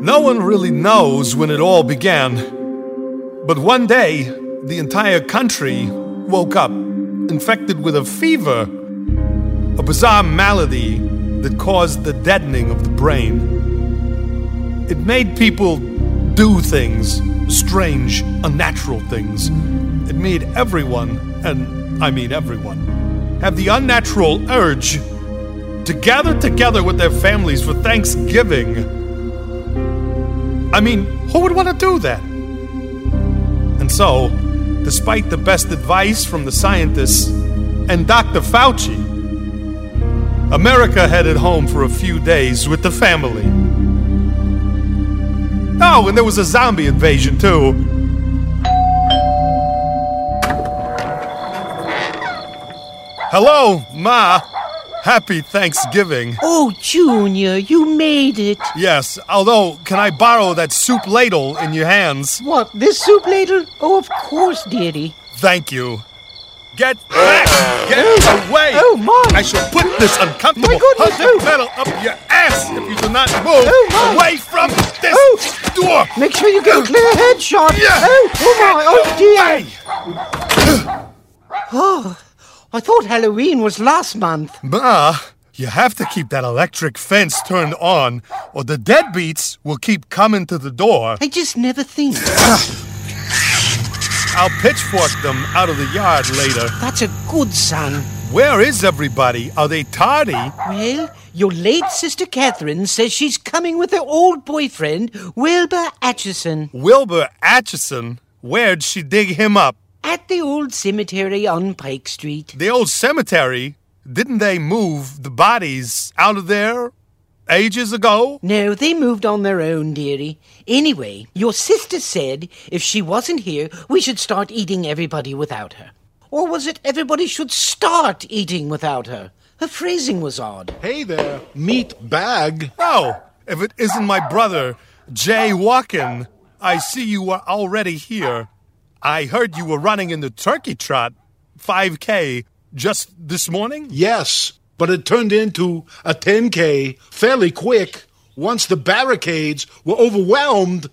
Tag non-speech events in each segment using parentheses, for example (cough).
No one really knows when it all began. But one day, the entire country woke up infected with a fever, a bizarre malady that caused the deadening of the brain. It made people do things, strange, unnatural things. It made everyone, and I mean everyone, have the unnatural urge to gather together with their families for Thanksgiving. I mean, who would want to do that? And so, despite the best advice from the scientists and Dr. Fauci, America headed home for a few days with the family. Oh, and there was a zombie invasion, too. Hello, Ma. Happy Thanksgiving. Oh, Junior, you made it. Yes, although, can I borrow that soup ladle in your hands? What, this soup ladle? Oh, of course, dearie. Thank you. Get back! Get away! Oh, my! I shall put this uncomfortable goodness, oh. metal up your ass if you do not move Oh, away from this Oh. door! Make sure you get a clear headshot. Yeah. Oh, oh my, oh dear. Oh, I thought Halloween was last month. Ma, you have to keep that electric fence turned on, or the deadbeats will keep coming to the door. I just never think. (sighs) I'll pitchfork them out of the yard later. That's a good son. Where is everybody? Are they tardy? Well, your late sister Catherine says she's coming with her old boyfriend, Wilbur Atchison, Wilbur Atchison, where'd she dig him up? At the old cemetery on Pike Street. The old cemetery? Didn't they move the bodies out of there ages ago? No, they moved on their own, dearie. Anyway, your sister said if she wasn't here, we should start eating everybody without her. Or was it everybody should start eating without her? Her phrasing was odd. Hey there, meat bag. No, if it isn't my brother, Jay Walken. I see you are already here. I heard you were running in the turkey trot, 5K, just this morning? Yes, but it turned into a 10K fairly quick once the barricades were overwhelmed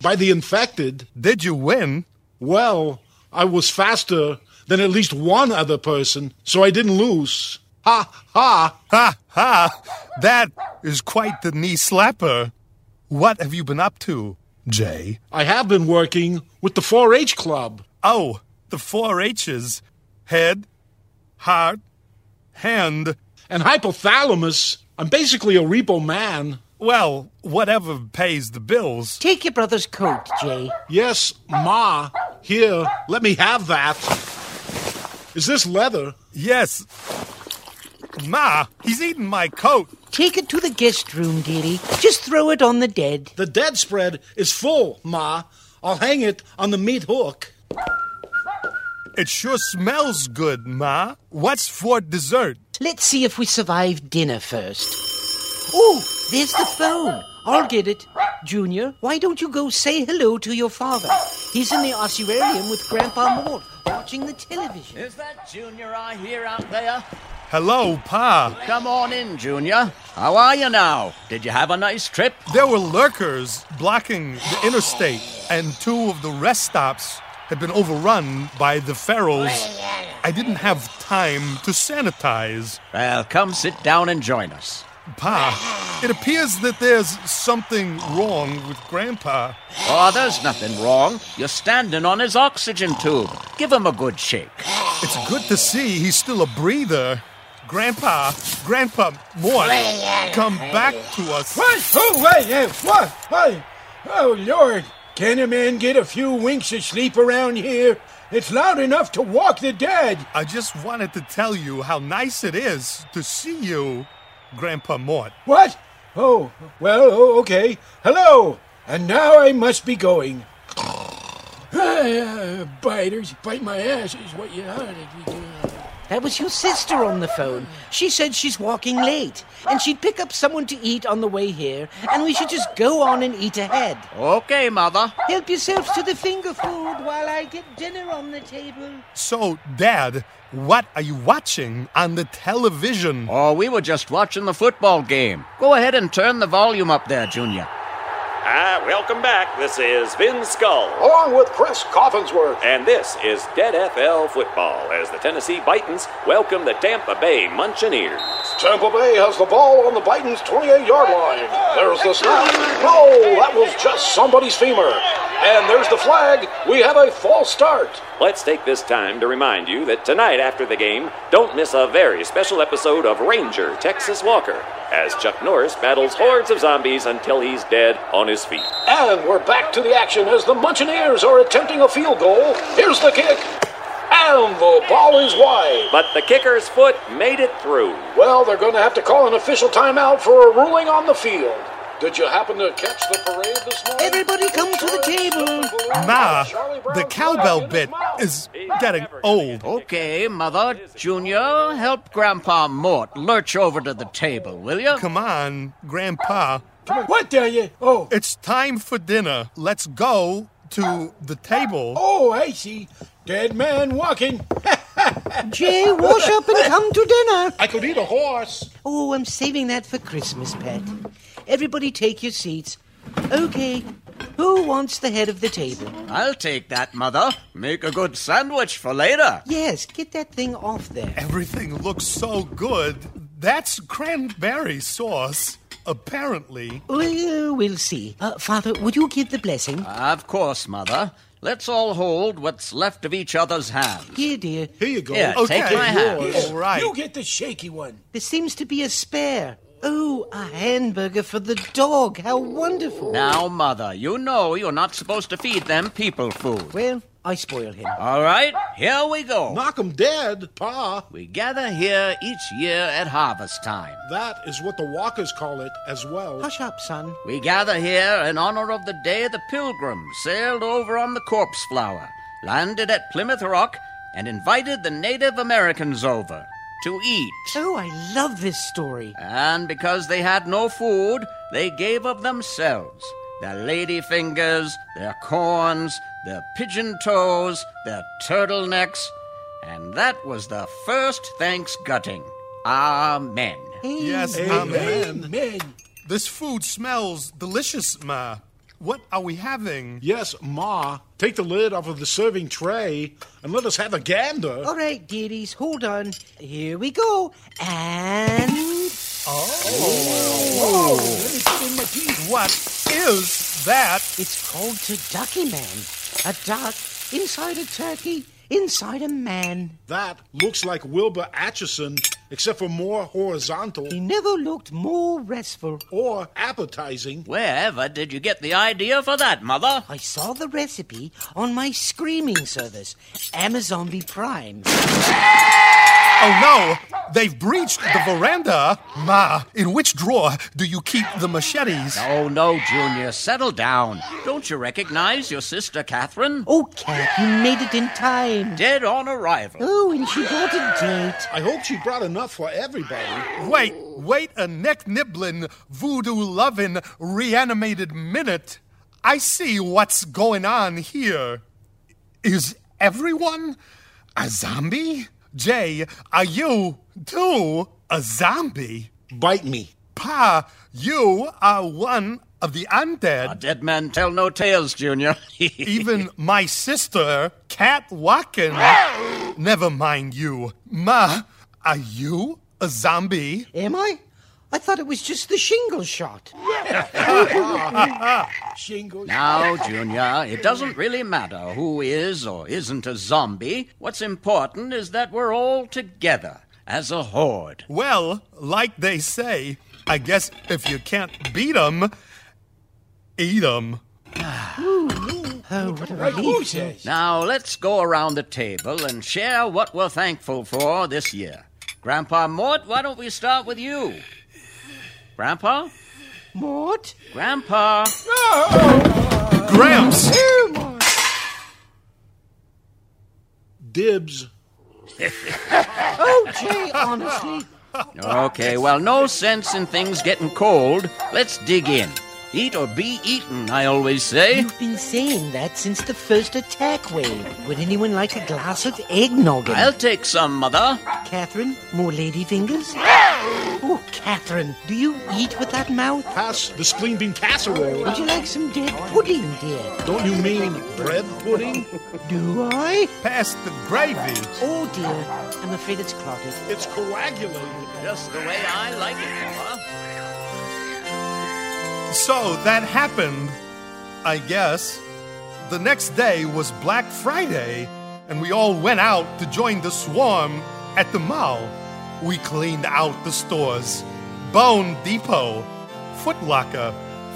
by the infected. Did you win? Well, I was faster than at least one other person, so I didn't lose. Ha ha! Ha ha! That is quite the knee slapper. What have you been up to, Jay? I have been working with the 4 H Club. Oh, the four H's head, heart, hand. And hypothalamus, I'm basically a repo man. Well, whatever pays the bills. Take your brother's coat, Jay. Yes, Ma. Here, let me have that. Is this leather? Yes. Ma, he's eating my coat. Take it to the guest room, dearie. Just throw it on the dead. The dead spread is full, Ma. I'll hang it on the meat hook. It sure smells good, Ma. What's for dessert? Let's see if we survive dinner first. Oh, there's the phone. I'll get it. Junior, why don't you go say hello to your father? He's in the ossuarium with Grandpa Mort, watching the television. Is that Junior I hear out there? Hello, Pa. Come on in, Junior. How are you now? Did you have a nice trip? There were lurkers blocking the interstate, and two of the rest stops had been overrun by the ferals. I didn't have time to sanitize. Well, come sit down and join us. Pa, it appears that there's something wrong with Grandpa. Oh, there's nothing wrong. You're standing on his oxygen tube. Give him a good shake. It's good to see he's still a breather. Grandpa, Grandpa Mort, come back to us. What? Oh, wait, eh, what? Hey, oh, Lord. Can a man get a few winks of sleep around here? It's loud enough to walk the dead. I just wanted to tell you how nice it is to see you, Grandpa Mort. What? Oh, well, oh, okay. Hello. And now I must be going. (sighs) Ah, biters, bite my ass is what you heard. That was your sister on the phone. She said she's walking late, and she'd pick up someone to eat on the way here, and we should just go on and eat ahead. Okay, Mother. Help yourselves to the finger food while I get dinner on the table. So, Dad, what are you watching on the television? Oh, we were just watching the football game. Go ahead and turn the volume up there, Junior. Ah, welcome back. This is Vin Skull. Along with Chris Coffinsworth. And this is Dead FL Football as the Tennessee Titans welcome the Tampa Bay Munchineers. Tampa Bay has the ball on the Titans' 28 yard line. There's the snap. No, that was just somebody's femur. And there's the flag. We have a false start. Let's take this time to remind you that tonight after the game, don't miss a very special episode of Ranger Texas Walker as Chuck Norris battles hordes of zombies until he's dead on his feet. And we're back to the action as the Munchineers are attempting a field goal. Here's the kick. And the ball is wide. But the kicker's foot made it through. Well, they're going to have to call an official timeout for a ruling on the field. Did you happen to catch the parade this morning? Everybody come to the table. Ma, the cowbell bit is getting old. Okay, Mother, Junior, help Grandpa Mort lurch over to the table, will you? Come on, Grandpa. What are you? Oh, It's time for dinner. Let's go to the table. oh, I see. Dead man walking. (laughs) Jay, wash up and come to dinner. I could eat a horse. Oh, I'm saving that for Christmas, pet. Everybody take your seats. Okay, who wants the head of the table? I'll take that, Mother. Make a good sandwich for later. Yes, get that thing off there. Everything looks so good. That's cranberry sauce, apparently. Well, we'll see. Uh, Father, would you give the blessing? Of course, Mother. Let's all hold what's left of each other's hands. Here, dear. Here you go. Here, Okay, take my hand. yours. All right. You get the shaky one. There seems to be a spare. Oh, a hamburger for the dog. How wonderful. Now, Mother, you know you're not supposed to feed them people food. Well, I spoil him. All right, here we go. Knock 'em dead, Pa. We gather here each year at harvest time. That is what the walkers call it as well. Hush up, son. We gather here in honor of the day the pilgrims sailed over on the corpse flower, landed at Plymouth Rock, and invited the Native Americans over to eat. Oh, I love this story. And because they had no food, they gave of themselves their lady fingers, their corns, their pigeon toes, their turtlenecks, and that was the first Thanksgutting. Amen. Yes, Amen. Amen. This food smells delicious, Ma. What are we having? Yes, Ma. Take the lid off of the serving tray and let us have a gander. All right, dearies, hold on. Here we go. And. Oh. oh. oh. Let me get in my teeth. What is that? It's called Turducky Man. A duck inside a turkey inside a man. That looks like Wilbur Atchison, except for more horizontal He never looked more restful. or appetizing. Wherever did you get the idea for that, Mother? I saw the recipe on my screaming service, Amazon Prime. Oh no! They've breached the veranda! Ma, in which drawer do you keep the machetes? Oh, no, Junior, settle down. Don't you recognize your sister Catherine? Oh, Cat, you made it in time. Dead on arrival. Oh, and she brought a date. I hope she brought enough for everybody. Wait, wait a neck nibbling, voodoo loving, reanimated minute. I see what's going on here. Is everyone a zombie? Jay, are you too a zombie? Bite me. Pa, you are one of the undead. A Dead men tell no tales, Junior. (laughs) Even my sister, Cat Watkins. (laughs) Never mind you. Ma, are you a zombie? Am I? I thought it was just the shingle shot. (laughs) Shingles. Now, Junior, it doesn't really matter who is or isn't a zombie. What's important is that we're all together as a horde. Well, like they say, I guess if you can't beat 'em, eat 'em. Oh, what a relief. Now, let's go around the table and share what we're thankful for this year. Grandpa Mort, why don't we start with you? Grandpa? Mort? Grandpa? No! Gramps! Dibs. (laughs) Oh, Jay, honestly. Okay, well, no sense in things getting cold. Let's dig in. Eat or be eaten, I always say. You've been saying that since the first attack wave. Would anyone like a glass of eggnog? I'll take some, Mother. Catherine, more lady fingers? oh, Catherine, do you eat with that mouth? Pass the spleen bean casserole. Would you like some dead pudding, dear? Don't you mean bread pudding? Do I? Pass the gravy. Oh, dear. I'm afraid it's clotted. It's coagulated. Just the way I like it, Mother. So that happened, I guess. The next day was Black Friday, and we all went out to join the swarm at the mall. We cleaned out the stores Bone Depot, Foot Locker,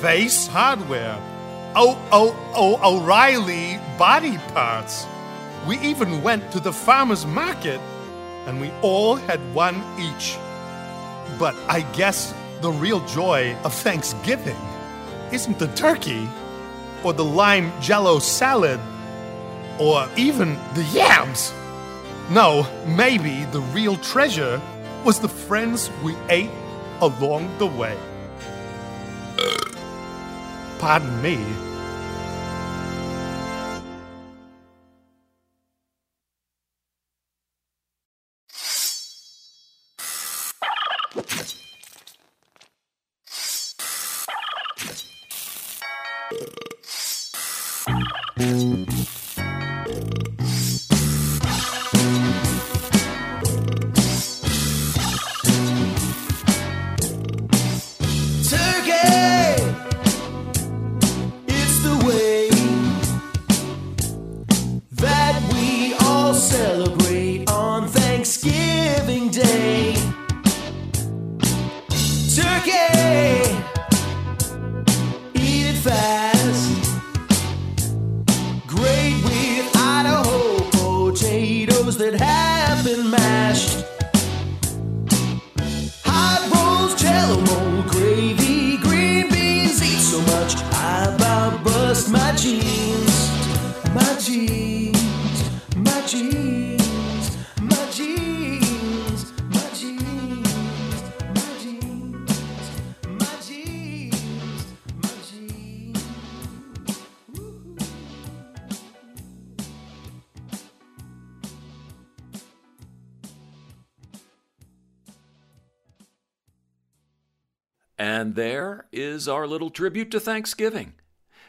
Face Hardware, O O O O'Reilly Body Parts. We even went to the farmer's market, and we all had one each. But I guess the real joy of Thanksgiving isn't the turkey, or the lime jello salad, or even the yams. No, maybe the real treasure was the friends we ate along the way. Pardon me. Potatoes that have been mashed. Hot rolls, jello mold, gravy, green beans. Eat so much, I about bust my jeans. My jeans, my jeans, And there is our little tribute to Thanksgiving.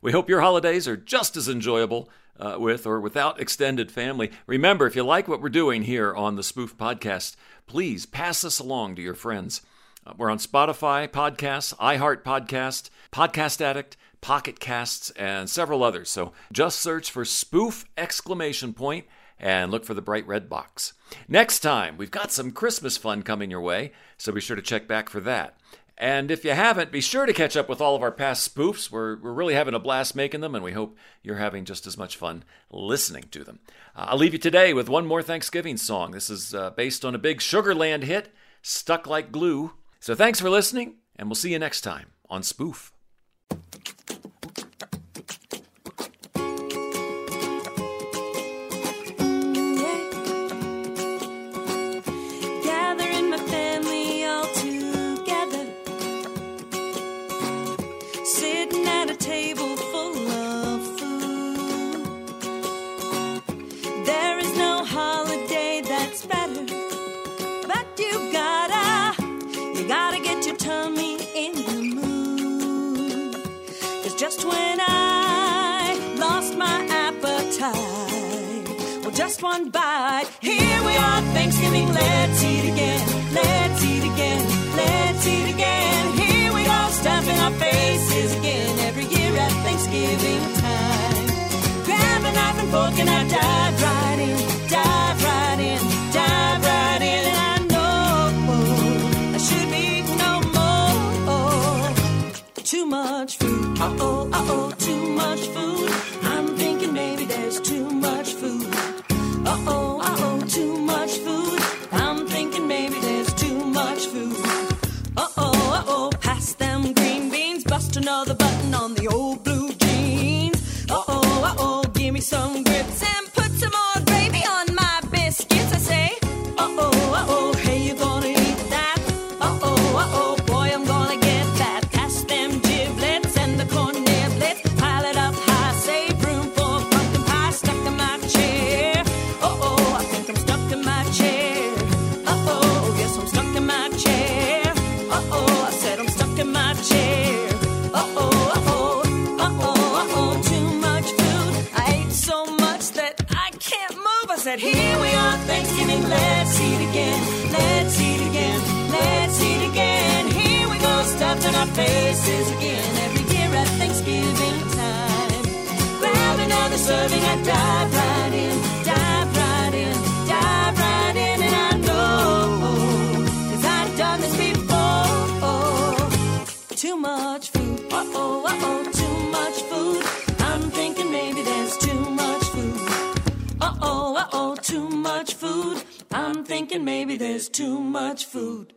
We hope your holidays are just as enjoyable uh, with or without extended family. Remember, if you like what we're doing here on the Spoof Podcast, please pass this along to your friends. Uh, we're on Spotify podcasts, iHeart Podcast, Podcast Addict, Pocket Casts, and several others. So just search for Spoof exclamation point and look for the bright red box. Next time, we've got some Christmas fun coming your way, so be sure to check back for that. And if you haven't, be sure to catch up with all of our past spoofs. We're, we're really having a blast making them, and we hope you're having just as much fun listening to them. Uh, I'll leave you today with one more Thanksgiving song. This is uh, based on a big Sugarland hit, Stuck Like Glue. So thanks for listening, and we'll see you next time on Spoof. Just one bite, here we are, Thanksgiving, let's eat again, let's eat again, let's eat again. Here we go, stuffing our faces again, every year at Thanksgiving time. Grab a knife and fork and I dive right in, dive right in, dive right in, and I know I should be no more. Too much food, uh oh, uh oh, too much food. Serving and dive right in. Dive right in. Dive right in. And I I've done this before. Too much food. Oh, oh, too much food. I'm thinking maybe there's too much food. Oh, oh, too much food. I'm thinking maybe there's too much food.